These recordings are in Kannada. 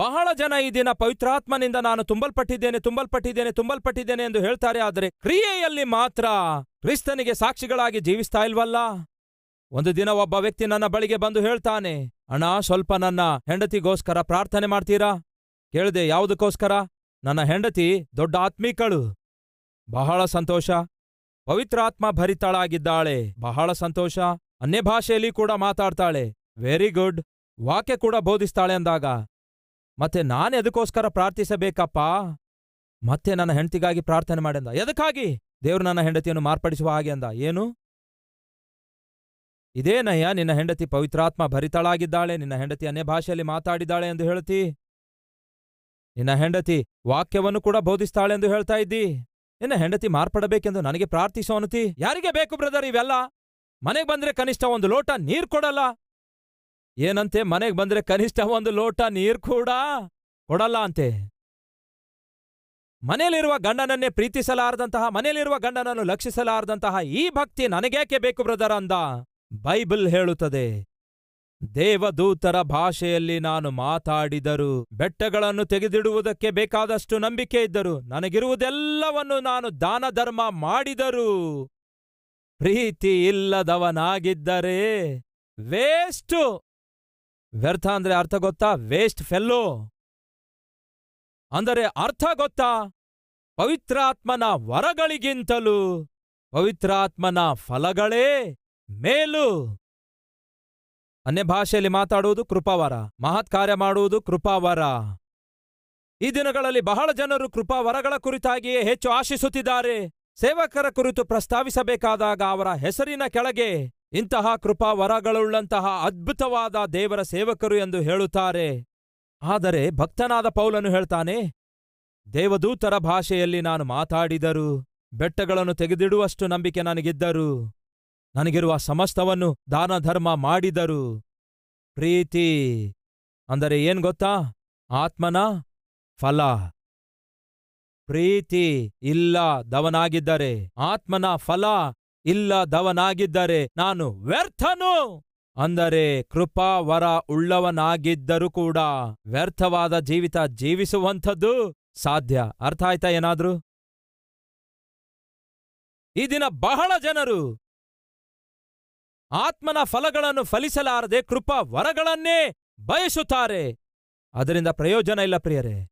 ಬಹಳ ಜನ ಈ ದಿನ ಪವಿತ್ರಾತ್ಮನಿಂದ ನಾನು ತುಂಬಲ್ಪಟ್ಟಿದ್ದೇನೆ ತುಂಬಲ್ಪಟ್ಟಿದ್ದೇನೆ ತುಂಬಲ್ಪಟ್ಟಿದ್ದೇನೆ ಎಂದು ಹೇಳ್ತಾರೆ, ಆದರೆ ಕ್ರಿಯೆಯಲ್ಲಿ ಮಾತ್ರ ಕ್ರಿಸ್ತನಿಗೆ ಸಾಕ್ಷಿಗಳಾಗಿ ಜೀವಿಸ್ತಾ ಇಲ್ವಲ್ಲ? ಒಂದು ದಿನ ಒಬ್ಬ ವ್ಯಕ್ತಿ ನನ್ನ ಬಳಿಗೆ ಬಂದು ಹೇಳ್ತಾನೆ, ಅಣ್ಣ, ಸ್ವಲ್ಪ ನನ್ನ ಹೆಂಡತಿಗೋಸ್ಕರ ಪ್ರಾರ್ಥನೆ ಮಾಡ್ತೀರಾ? ಕೇಳಿದೆ, ಯಾವುದಕ್ಕೋಸ್ಕರ? ನನ್ನ ಹೆಂಡತಿ ದೊಡ್ಡ ಆತ್ಮೀಕಳು. ಬಹಳ ಸಂತೋಷ. ಪವಿತ್ರಾತ್ಮ ಭರಿತಳಾಗಿದ್ದಾಳೆ. ಬಹಳ ಸಂತೋಷ. ಅನ್ಯ ಭಾಷೆಯಲ್ಲಿ ಕೂಡ ಮಾತಾಡ್ತಾಳೆ. ವೆರಿ ಗುಡ್ ವಾಕ್ಯ ಕೂಡ ಬೋಧಿಸ್ತಾಳೆ ಅಂದಾಗ. ಮತ್ತೆ ನಾನು ಎದಕ್ಕೋಸ್ಕರ ಪ್ರಾರ್ಥಿಸಬೇಕಪ್ಪ? ಮತ್ತೆ ನನ್ನ ಹೆಂಡತಿಗಾಗಿ ಪ್ರಾರ್ಥನೆ ಮಾಡಿಂದ ಎದಕ್ಕಾಗಿ? ದೇವ್ರು ನನ್ನ ಹೆಂಡತಿಯನ್ನು ಮಾರ್ಪಡಿಸುವ ಹಾಗೆ ಅಂದ. ಏನು? ಇದೇನಯ್ಯ, ನಿನ್ನ ಹೆಂಡತಿ ಪವಿತ್ರಾತ್ಮ ಭರಿತಳಾಗಿದ್ದಾಳೆ, ನಿನ್ನ ಹೆಂಡತಿ ಅನ್ಯ ಭಾಷೆಯಲ್ಲಿ ಮಾತಾಡಿದ್ದಾಳೆ ಎಂದು ಹೇಳ್ತಿ ನಿನ್ನ ಹೆಂಡತಿ ವಾಕ್ಯವನ್ನು ಕೂಡ ಬೋಧಿಸ್ತಾಳೆಂದು ಹೇಳ್ತಾ ಇದ್ದಿ. ನಿನ್ನ ಹೆಂಡತಿ ಮಾರ್ಪಡಬೇಕೆಂದು ನನಗೆ ಪ್ರಾರ್ಥಿಸೋ ಅನುತಿ. ಯಾರಿಗೆ ಬೇಕು ಬ್ರದರ್ ಇವೆಲ್ಲ? ಮನೆಗೆ ಬಂದ್ರೆ ಕನಿಷ್ಠ ಒಂದು ಲೋಟ ನೀರ್ ಕೊಡಲ್ಲ. ಏನಂತೆ ಮನೆಗೆ ಬಂದ್ರೆ ಕನಿಷ್ಠ ಒಂದು ಲೋಟ ನೀರ್ ಕೂಡ ಕೊಡಲ್ಲ ಅಂತೆ. ಮನೆಯಲ್ಲಿರುವ ಗಂಡನನ್ನೇ ಪ್ರೀತಿಸಲಾರದಂತಹ, ಮನೆಯಲ್ಲಿರುವ ಗಂಡನನ್ನು ಲಕ್ಷಿಸಲಾರದಂತಹ ಈ ಭಕ್ತಿ ನನಗೇಕೆ ಬೇಕು ಬ್ರದರ್ ಅಂದ. ಬೈಬಲ್ ಹೇಳುತ್ತದೆ ದೇವದೂತರ ಭಾಷೆಯಲ್ಲಿ ನಾನು ಮಾತಾಡಿದರು ಬೆಟ್ಟಗಳನ್ನು ತೆಗೆದಿಡುವುದಕ್ಕೆ ಬೇಕಾದಷ್ಟು ನಂಬಿಕೆ ಇದ್ದರು ನನಗಿರುವುದೆಲ್ಲವನ್ನು ನಾನು ದಾನ ಧರ್ಮ ಮಾಡಿದರು ಪ್ರೀತಿ ಇಲ್ಲದವನಾಗಿದ್ದರೆ ವೇಸ್ಟು. ವ್ಯರ್ಥ ಅಂದ್ರೆ ಅರ್ಥ ಗೊತ್ತಾ? Waste fellow. ಅಂದರೆ ಅರ್ಥ ಗೊತ್ತಾ? ಪವಿತ್ರಾತ್ಮನ ವರಗಳಿಗಿಂತಲೂ ಪವಿತ್ರಾತ್ಮನ ಫಲಗಳೇ ಮೇಲು. ಅನ್ಯ ಭಾಷೆಯಲ್ಲಿ ಮಾತಾಡುವುದು ಕೃಪಾವರ ಮಹತ್ ಕಾರ್ಯ ಮಾಡುವುದು ಕೃಪಾವರ. ಈ ದಿನಗಳಲ್ಲಿ ಬಹಳ ಜನರು ಕೃಪಾವರಗಳ ಕುರಿತಾಗಿಯೇ ಹೆಚ್ಚು ಆಶಿಸುತ್ತಿದ್ದಾರೆ. ಸೇವಕರ ಕುರಿತು ಪ್ರಸ್ತಾವಿಸಬೇಕಾದಾಗ ಅವರ ಹೆಸರಿನ ಕೆಳಗೆ ಇಂತಹ ಕೃಪಾವರಗಳುಳ್ಳಂತಹ ಅದ್ಭುತವಾದ ದೇವರ ಸೇವಕರು ಎಂದು ಹೇಳುತ್ತಾರೆ. ಆದರೆ ಭಕ್ತನಾದ ಪೌಲನು ಹೇಳ್ತಾನೆ, ದೇವದೂತರ ಭಾಷೆಯಲ್ಲಿ ನಾನು ಮಾತಾಡಿದರು, ಬೆಟ್ಟಗಳನ್ನು ತೆಗೆದಿಡುವಷ್ಟು ನಂಬಿಕೆ ನನಗಿದ್ದರು. ನನಗಿರುವ ಸಮಸ್ತವನ್ನು ದಾನ ಧರ್ಮ ಮಾಡಿದರು. ಪ್ರೀತಿ. ಅಂದರೆ ಏನ್ ಗೊತ್ತಾ? ಆತ್ಮನ ಫಲ. ಪ್ರೀತಿ ಇಲ್ಲದವನಾಗಿದ್ದರೆ, ಆತ್ಮನ ಫಲ ಇಲ್ಲದವನಾಗಿದ್ದರೆ ನಾನು ವ್ಯರ್ಥನು. ಅಂದರೆ ಕೃಪಾ ವರ ಉಳ್ಳವನಾಗಿದ್ದರೂ ಕೂಡ ವ್ಯರ್ಥವಾದ ಜೀವಿತ ಜೀವಿಸುವಂಥದ್ದು ಸಾಧ್ಯ. ಅರ್ಥ ಆಯ್ತಾ ಏನಾದ್ರೂ? ಈ ದಿನ ಬಹಳ ಜನರು ಆತ್ಮನ ಫಲಗಳನ್ನು ಫಲಿಸಲಾರದೆ ಕೃಪಾ ವರಗಳನ್ನೇ ಬಯಸುತ್ತಾರೆ. ಅದರಿಂದ ಪ್ರಯೋಜನ ಇಲ್ಲ ಪ್ರಿಯರೇ.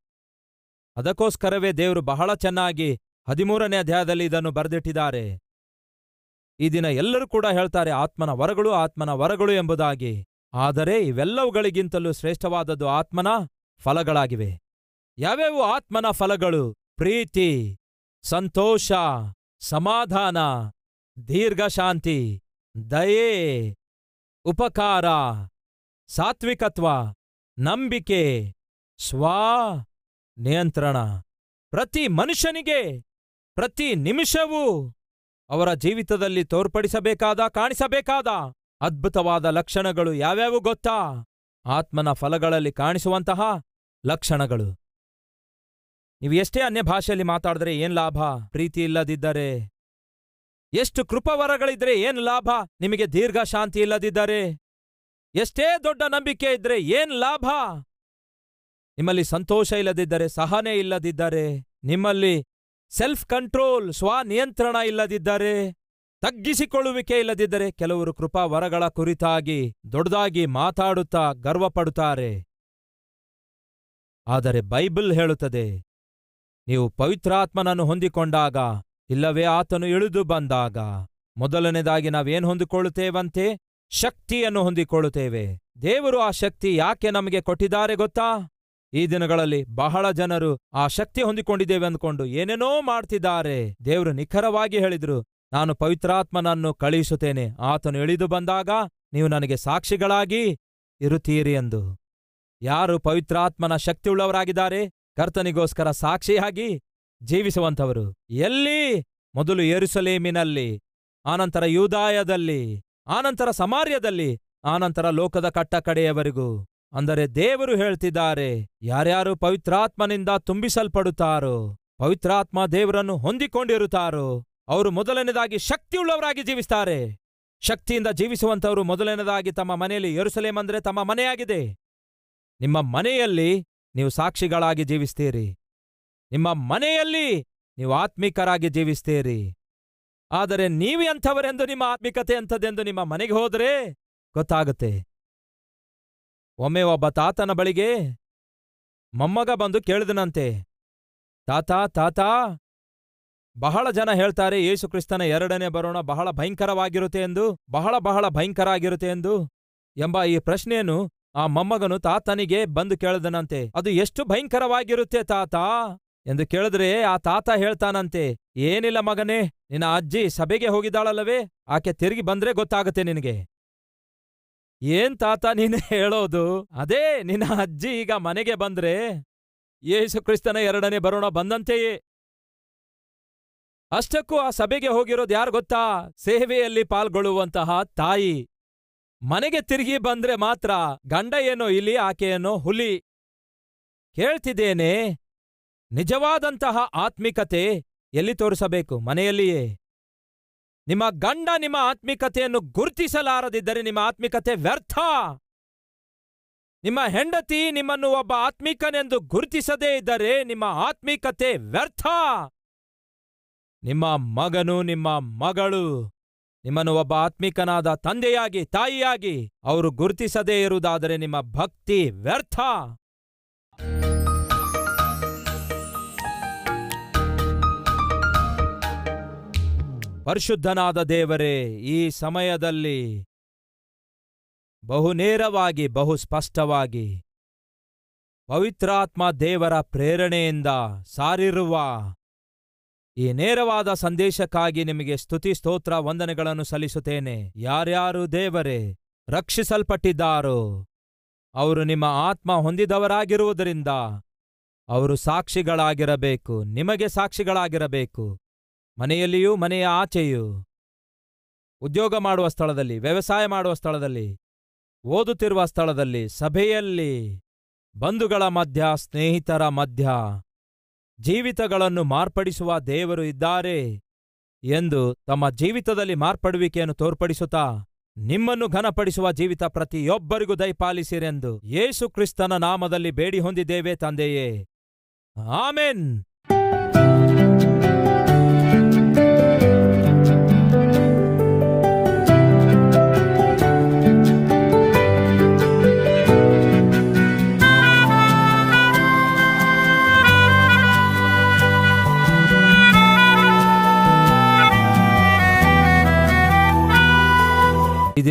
ಅದಕ್ಕೋಸ್ಕರವೇ ದೇವರು ಬಹಳ ಚೆನ್ನಾಗಿ ಹದಿಮೂರನೇ ಅಧ್ಯಾಯದಲ್ಲಿ ಇದನ್ನು ಬರೆದಿಟ್ಟಿದ್ದಾರೆ. ಈ ದಿನ ಎಲ್ಲರೂ ಕೂಡ ಹೇಳ್ತಾರೆ, ಆತ್ಮನ ವರಗಳು ಆತ್ಮನ ವರಗಳು ಎಂಬುದಾಗಿ. ಆದರೆ ಇವೆಲ್ಲವುಗಳಿಗಿಂತಲೂ ಶ್ರೇಷ್ಠವಾದದ್ದು ಆತ್ಮನ ಫಲಗಳಾಗಿವೆ. ಯಾವ್ಯಾವು ಆತ್ಮನ ಫಲಗಳು? ಪ್ರೀತಿ, ಸಂತೋಷ, ಸಮಾಧಾನ, ದೀರ್ಘಶಾಂತಿ ದಯೆ, ಉಪಕಾರ, ಸಾತ್ವಿಕತ್ವ, ನಂಬಿಕೆ, ಸ್ವಾ, ನಿಯಂತ್ರಣ. ಪ್ರತಿ ಮನುಷ್ಯನಿಗೆ, ಪ್ರತಿ ನಿಮಿಷವೂ ಅವರ ಜೀವಿತದಲ್ಲಿ ತೋರ್ಪಡಿಸಬೇಕಾದ, ಕಾಣಿಸಬೇಕಾದ ಅದ್ಭುತವಾದ ಲಕ್ಷಣಗಳು ಯಾವ್ಯಾವು ಗೊತ್ತಾ? ಆತ್ಮನ ಫಲಗಳಲ್ಲಿ ಕಾಣಿಸುವಂತಹ ಲಕ್ಷಣಗಳು. ನೀವು ಎಷ್ಟೇ ಅನ್ಯ ಭಾಷೆಯಲ್ಲಿ ಮಾತಾಡಿದ್ರೆ ಏನ್ ಲಾಭ? ಪ್ರೀತಿ ಇಲ್ಲದಿದ್ದರೆ ಎಷ್ಟು ಕೃಪವರಗಳಿದ್ರೆ ಏನ್ ಲಾಭ? ನಿಮಗೆ ದೀರ್ಘ ಶಾಂತಿ ಇಲ್ಲದಿದ್ದರೆ? ಎಷ್ಟೇ ದೊಡ್ಡ ನಂಬಿಕೆ ಇದ್ರೆ ಏನ್ ಲಾಭ? ನಿಮ್ಮಲ್ಲಿ ಸಂತೋಷ ಇಲ್ಲದಿದ್ದರೆ, ಸಹನೆ ಇಲ್ಲದಿದ್ದರೆ, ನಿಮ್ಮಲ್ಲಿ ಸೆಲ್ಫ್ ಕಂಟ್ರೋಲ್ ಸ್ವನಿಯಂತ್ರಣ ಇಲ್ಲದಿದ್ದರೆ, ತಗ್ಗಿಸಿಕೊಳ್ಳುವಿಕೆ ಇಲ್ಲದಿದ್ದರೆ ಕೆಲವರು ಕೃಪಾ ವರಗಳ ಕುರಿತಾಗಿ, ದೊಡ್ಡದಾಗಿ ಮಾತಾಡುತ್ತಾ ಗರ್ವಪಡುತ್ತಾರೆ. ಆದರೆ ಬೈಬಲ್ ಹೇಳುತ್ತದೆ, ನೀವು ಪವಿತ್ರಾತ್ಮನನ್ನು ಹೊಂದಿಕೊಂಡಾಗ ಇಲ್ಲವೇ ಆತನು ಇಳಿದು ಬಂದಾಗ ಮೊದಲನೇದಾಗಿ ನಾವೇನು ಹೊಂದಿಕೊಳ್ಳುತ್ತೇವಂತೆ? ಶಕ್ತಿಯನ್ನು ಹೊಂದಿಕೊಳ್ಳುತ್ತೇವೆ. ದೇವರು ಆ ಶಕ್ತಿ ಯಾಕೆ ನಮಗೆ ಕೊಟ್ಟಿದ್ದಾರೆ ಗೊತ್ತಾ? ಈ ದಿನಗಳಲ್ಲಿ ಬಹಳ ಜನರು ಆ ಶಕ್ತಿ ಹೊಂದಿಕೊಂಡಿದ್ದೇವೆ ಅಂದ್ಕೊಂಡು ಏನೇನೋ ಮಾಡ್ತಿದ್ದಾರೆ. ದೇವರು ನಿಖರವಾಗಿ ಹೇಳಿದ್ರು, ನಾನು ಪವಿತ್ರಾತ್ಮನನ್ನು ಕಳುಹಿಸುತ್ತೇನೆ. ಆತನು ಇಳಿದು ಬಂದಾಗ ನೀವು ನನಗೆ ಸಾಕ್ಷಿಗಳಾಗಿ ಇರುತ್ತೀರಿ ಎಂದು. ಯಾರು ಪವಿತ್ರಾತ್ಮನ ಶಕ್ತಿಯುಳ್ಳವರಾಗಿದ್ದಾರೆ? ಕರ್ತನಿಗೋಸ್ಕರ ಸಾಕ್ಷಿಯಾಗಿ ಜೀವಿಸುವಂಥವರು. ಎಲ್ಲಿ? ಮೊದಲು ಯೆರೂಸಲೇಮಿನಲ್ಲಿ, ಆನಂತರ ಯೂದಾಯದಲ್ಲಿ, ಆನಂತರ ಸಮಾರ್ಯದಲ್ಲಿ, ಆನಂತರ ಲೋಕದ ಕಟ್ಟ ಕಡೆಯವರೆಗೂ. ಅಂದರೆ ದೇವರು ಹೇಳ್ತಿದ್ದಾರೆ, ಯಾರ್ಯಾರು ಪವಿತ್ರಾತ್ಮನಿಂದ ತುಂಬಿಸಲ್ಪಡುತ್ತಾರೋ, ಪವಿತ್ರಾತ್ಮ ದೇವರನ್ನು ಹೊಂದಿಕೊಂಡಿರುತ್ತಾರೋ, ಅವರು ಮೊದಲನೇದಾಗಿ ಶಕ್ತಿಯುಳ್ಳವರಾಗಿ ಜೀವಿಸ್ತಾರೆ. ಶಕ್ತಿಯಿಂದ ಜೀವಿಸುವಂತವರು ಮೊದಲನೇದಾಗಿ ತಮ್ಮ ಮನೆಯಲ್ಲಿ ಯೆರೂಸಲೇಮ್ ತಮ್ಮ ಮನೆಯಾಗಿದೆ. ನಿಮ್ಮ ಮನೆಯಲ್ಲಿ ನೀವು ಸಾಕ್ಷಿಗಳಾಗಿ ಜೀವಿಸ್ತೀರಿ. ನಿಮ್ಮ ಮನೆಯಲ್ಲಿ ನೀವು ಆತ್ಮಿಕರಾಗಿ ಜೀವಿಸ್ತೀರಿ. ಆದರೆ ನೀವು ಎಂಥವರೆಂದು ನಿಮ್ಮ ಆತ್ಮಿಕತೆ ಎಂಥದೆಂದು ನಿಮ್ಮ ಮನೆಗೆ ಹೋದರೆ ಗೊತ್ತಾಗುತ್ತೆ. ಒಮ್ಮೆ ಒಬ್ಬ ತಾತನ ಬಳಿಗೆ ಮೊಮ್ಮಗ ಬಂದು ಕೇಳಿದನಂತೆ, ತಾತ ತಾತ, ಬಹಳ ಜನ ಹೇಳ್ತಾರೆ ಯೇಸು ಕ್ರಿಸ್ತನ ಎರಡನೇ ಬರೋಣ, ಬಹಳ ಭಯಂಕರವಾಗಿರುತ್ತೆ ಎಂದು, ಬಹಳ ಬಹಳ ಭಯಂಕರ ಆಗಿರುತ್ತೆ ಎಂದು ಎಂಬ ಈ ಪ್ರಶ್ನೆಯನ್ನು ಆ ಮೊಮ್ಮಗನು ತಾತನಿಗೆ ಬಂದು ಕೇಳಿದನಂತೆ, ಅದು ಎಷ್ಟು ಭಯಂಕರವಾಗಿರುತ್ತೆ ತಾತ? ಎಂದು ಕೇಳಿದ್ರೆ ಆ ತಾತ ಹೇಳ್ತಾನಂತೆ, ಏನಿಲ್ಲ ಮಗನೇ, ನಿನ್ನ ಅಜ್ಜಿ ಸಭೆಗೆ ಹೋಗಿದ್ದಾಳಲ್ಲವೇ? ಆಕೆ ತಿರುಗಿ ಬಂದ್ರೆ ಗೊತ್ತಾಗುತ್ತೆ ನಿನಗೆ. ಏನ್ ತಾತ ನೀನು ಹೇಳೋದು? ಅದೇ, ನಿನ್ನ ಅಜ್ಜಿ ಈಗ ಮನೆಗೆ ಬಂದ್ರೆ ಯೇಸು ಕ್ರಿಸ್ತನ ಎರಡನೇ ಬರೋಣ ಬಂದಂತೆಯೇ? ಅಷ್ಟಕ್ಕೂ ಆ ಸಭೆಗೆ ಹೋಗಿರೋದು ಯಾರು ಗೊತ್ತಾ? ಸೇವೆಯಲ್ಲಿ ಪಾಲ್ಗೊಳ್ಳುವಂತಹ ತಾಯಿ. ಮನೆಗೆ ತಿರುಗಿ ಬಂದ್ರೆ ಮಾತ್ರ ಗಂಡ ಏನೋ ಇಲ್ಲಿ ಆಕೆಯೇನೋ ಹುಲಿ. ಕೇಳ್ತಿದ್ದೇನೆ ನಿಜವಾದಂತಹ ಆತ್ಮಿಕತೆ ಎಲ್ಲಿ ತೋರಿಸಬೇಕು? ಮನೆಯಲ್ಲಿಯೇ? ನಿಮ್ಮ ಗಂಡ ನಿಮ್ಮ ಆತ್ಮಿಕತೆಯನ್ನು ಗುರುತಿಸಲಾರದಿದ್ದರೆ ನಿಮ್ಮ ಆತ್ಮಿಕತೆ ವ್ಯರ್ಥ. ನಿಮ್ಮ ಹೆಂಡತಿ ನಿಮ್ಮನ್ನು ಒಬ್ಬ ಆತ್ಮಿಕನೆಂದು ಗುರುತಿಸದೇ ಇದ್ದರೆ ನಿಮ್ಮ ಆತ್ಮಿಕತೆ ವ್ಯರ್ಥ. ನಿಮ್ಮ ಮಗನು ನಿಮ್ಮ ಮಗಳು ನಿಮ್ಮನ್ನು ಒಬ್ಬ ಆತ್ಮಿಕನಾದ ತಂದೆಯಾಗಿ, ತಾಯಿಯಾಗಿ ಅವರು ಗುರುತಿಸದೇ ಇರುವುದಾದರೆ ನಿಮ್ಮ ಭಕ್ತಿ ವ್ಯರ್ಥ. ಪರಿಶುದ್ಧನಾದ ದೇವರೇ, ಈ ಸಮಯದಲ್ಲಿ ಬಹು ನೇರವಾಗಿ, ಬಹು ಸ್ಪಷ್ಟವಾಗಿ ಪವಿತ್ರಾತ್ಮ ದೇವರ ಪ್ರೇರಣೆಯಿಂದ ಸಾರಿರುವ ಈ ನೇರವಾದ ಸಂದೇಶಕ್ಕಾಗಿ ನಿಮಗೆ ಸ್ತುತಿ, ಸ್ತೋತ್ರ, ವಂದನೆಗಳನ್ನು ಸಲ್ಲಿಸುತ್ತೇನೆ. ಯಾರ್ಯಾರು ದೇವರೇ ರಕ್ಷಿಸಲ್ಪಟ್ಟಿದ್ದಾರೋ, ಅವರು ನಿಮ್ಮ ಆತ್ಮ ಹೊಂದಿದವರಾಗಿರುವುದರಿಂದ ಅವರು ಸಾಕ್ಷಿಗಳಾಗಿರಬೇಕು, ನಿಮಗೆ ಸಾಕ್ಷಿಗಳಾಗಿರಬೇಕು. ಮನೆಯಲ್ಲಿಯೂ ಮನೆಯ ಆಚೆಯೂ ಉದ್ಯೋಗ ಮಾಡುವ ಸ್ಥಳದಲ್ಲಿ, ವ್ಯವಸಾಯ ಮಾಡುವ ಸ್ಥಳದಲ್ಲಿ, ಓದುತ್ತಿರುವ ಸ್ಥಳದಲ್ಲಿ, ಸಭೆಯಲ್ಲಿ ಬಂಧುಗಳ ಮಧ್ಯ, ಸ್ನೇಹಿತರ ಮಧ್ಯ ಜೀವಿತಗಳನ್ನು ಮಾರ್ಪಡಿಸುವ ದೇವರು ಇದ್ದಾರೆ ಎಂದು ತಮ್ಮ ಜೀವಿತದಲ್ಲಿ ಮಾರ್ಪಡುವಿಕೆಯನ್ನು ತೋರ್ಪಡಿಸುತ್ತಾ ನಿಮ್ಮನ್ನು ಘನಪಡಿಸುವ ಜೀವಿತ ಪ್ರತಿಯೊಬ್ಬರಿಗೂ ದಯಪಾಲಿಸಿರೆಂದು ಯೇಸು ಕ್ರಿಸ್ತನ ನಾಮದಲ್ಲಿ ಬೇಡಿ ಹೊಂದಿದ್ದೇವೆ ತಂದೆಯೇ. ಆಮೆನ್.